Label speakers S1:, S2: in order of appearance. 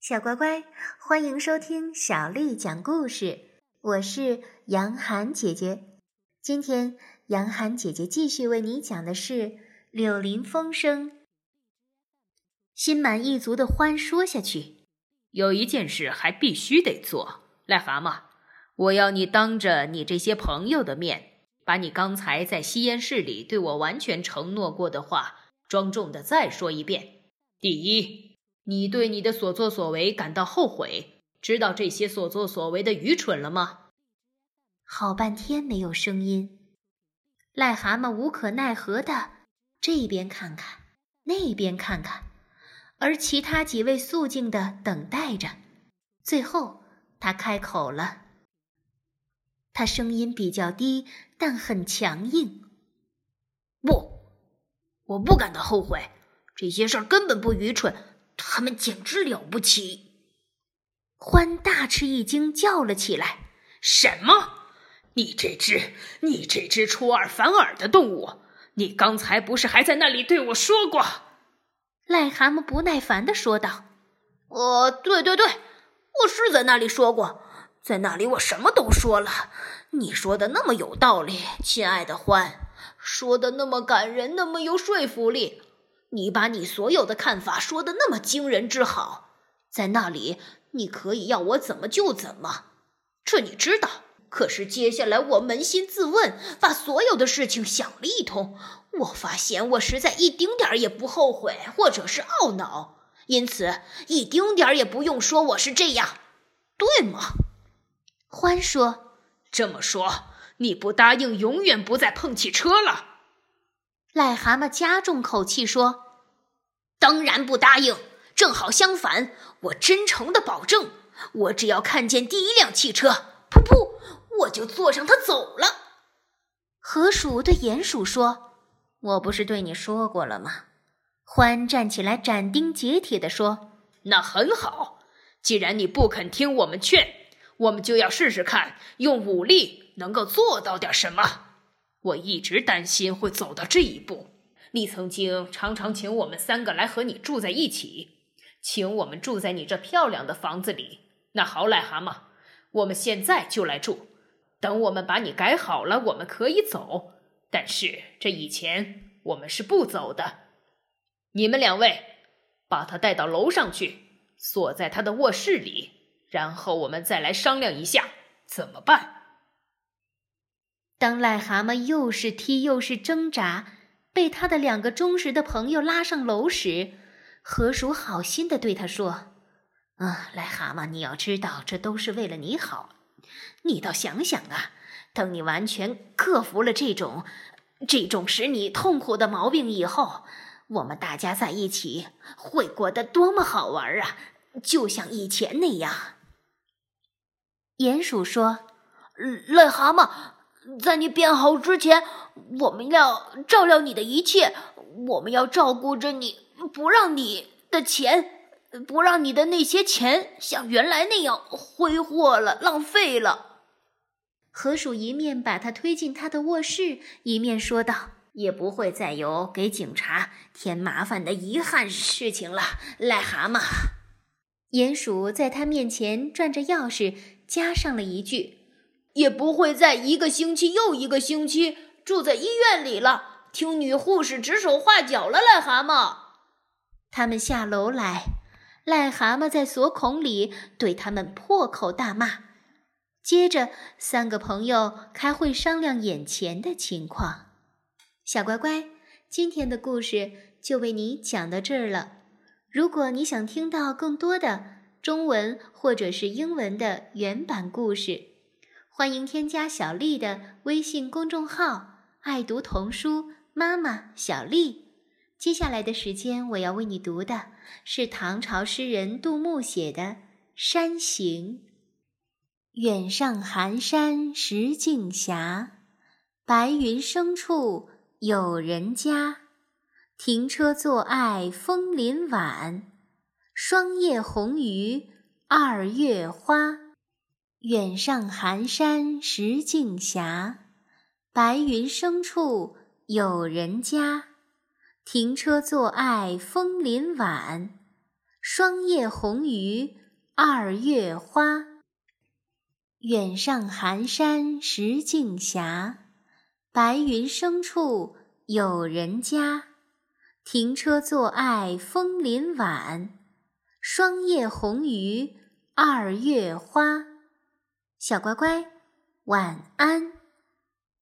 S1: 小乖乖，欢迎收听小丽讲故事。我是杨涵姐姐。今天杨涵姐姐继续为你讲的是《柳林风声》。心满意足的欢说下去。
S2: 有一件事还必须得做，癞蛤蟆，我要你当着你这些朋友的面，把你刚才在吸烟室里对我完全承诺过的话，庄重的再说一遍。第一。你对你的所作所为感到后悔，知道这些所作所为的愚蠢了吗？
S1: 好半天没有声音，癞蛤蟆无可奈何的这边看看，那边看看，而其他几位肃静的等待着。最后，他开口了，他声音比较低，但很强硬：“
S3: 不，我不感到后悔，这些事儿根本不愚蠢。”他们简直了不起！
S1: 欢大吃一惊，叫了起来：“
S2: 什么？你这只，你这只出尔反尔的动物！你刚才不是还在那里对我说过？”
S1: 癞蛤蟆不耐烦的说道：“
S3: 呃，对对对，我是在那里说过，在那里我什么都说了。你说的那么有道理，亲爱的欢，说的那么感人，那么有说服力。”你把你所有的看法说的那么惊人之好，在那里你可以要我怎么就怎么，这你知道。可是接下来我扪心自问，把所有的事情想了一通，我发现我实在一丁点儿也不后悔，或者是懊恼，因此一丁点儿也不用说我是这样，对吗？
S1: 欢说：“
S2: 这么说，你不答应永远不再碰汽车了？”
S1: 癞蛤蟆加重口气说：“
S3: 当然不答应，正好相反，我真诚的保证，我只要看见第一辆汽车，噗噗，我就坐上它走了。”
S1: 河鼠对鼹鼠说：“我不是对你说过了吗？”欢站起来斩钉截铁地说：“
S2: 那很好，既然你不肯听我们劝，我们就要试试看，用武力能够做到点什么。”我一直担心会走到这一步。你曾经常常请我们三个来和你住在一起，请我们住在你这漂亮的房子里。那好，癞蛤蟆，我们现在就来住。等我们把你改好了，我们可以走。但是这以前我们是不走的。你们两位把他带到楼上去，锁在他的卧室里，然后我们再来商量一下怎么办。
S1: 当癞蛤蟆又是踢又是挣扎，被他的两个忠实的朋友拉上楼时，河鼠好心的对他说：“啊，癞蛤蟆，你要知道，这都是为了你好。你倒想想啊，等你完全克服了这种这种使你痛苦的毛病以后，我们大家在一起会过得多么好玩啊！就像以前那样。”
S3: 鼹鼠说：“癞蛤蟆。”在你变好之前，我们要照料你的一切，我们要照顾着你，不让你的钱，不让你的那些钱像原来那样挥霍了、浪费了。
S1: 河鼠一面把他推进他的卧室，一面说道：“也不会再有给警察添麻烦的遗憾事情了。”癞蛤蟆，鼹鼠在他面前转着钥匙，加上了一句。
S3: 也不会在一个星期又一个星期住在医院里了，听女护士指手画脚了。癞蛤蟆，
S1: 他们下楼来，癞蛤蟆在锁孔里对他们破口大骂。接着，三个朋友开会商量眼前的情况。小乖乖，今天的故事就为你讲到这儿了。如果你想听到更多的中文或者是英文的原版故事，欢迎添加小丽的微信公众号“爱读童书妈妈小丽”。接下来的时间，我要为你读的是唐朝诗人杜牧写的《山行》。远上寒山石径斜，白云生处有人家。停车坐爱枫林晚，霜叶红于二月花。远上寒山石径斜，白云生处有人家。停车坐爱枫林晚，霜叶红于二月花。远上寒山石径斜，白云生处有人家。停车坐爱枫林晚，霜叶红于二月花。小乖乖，晚安。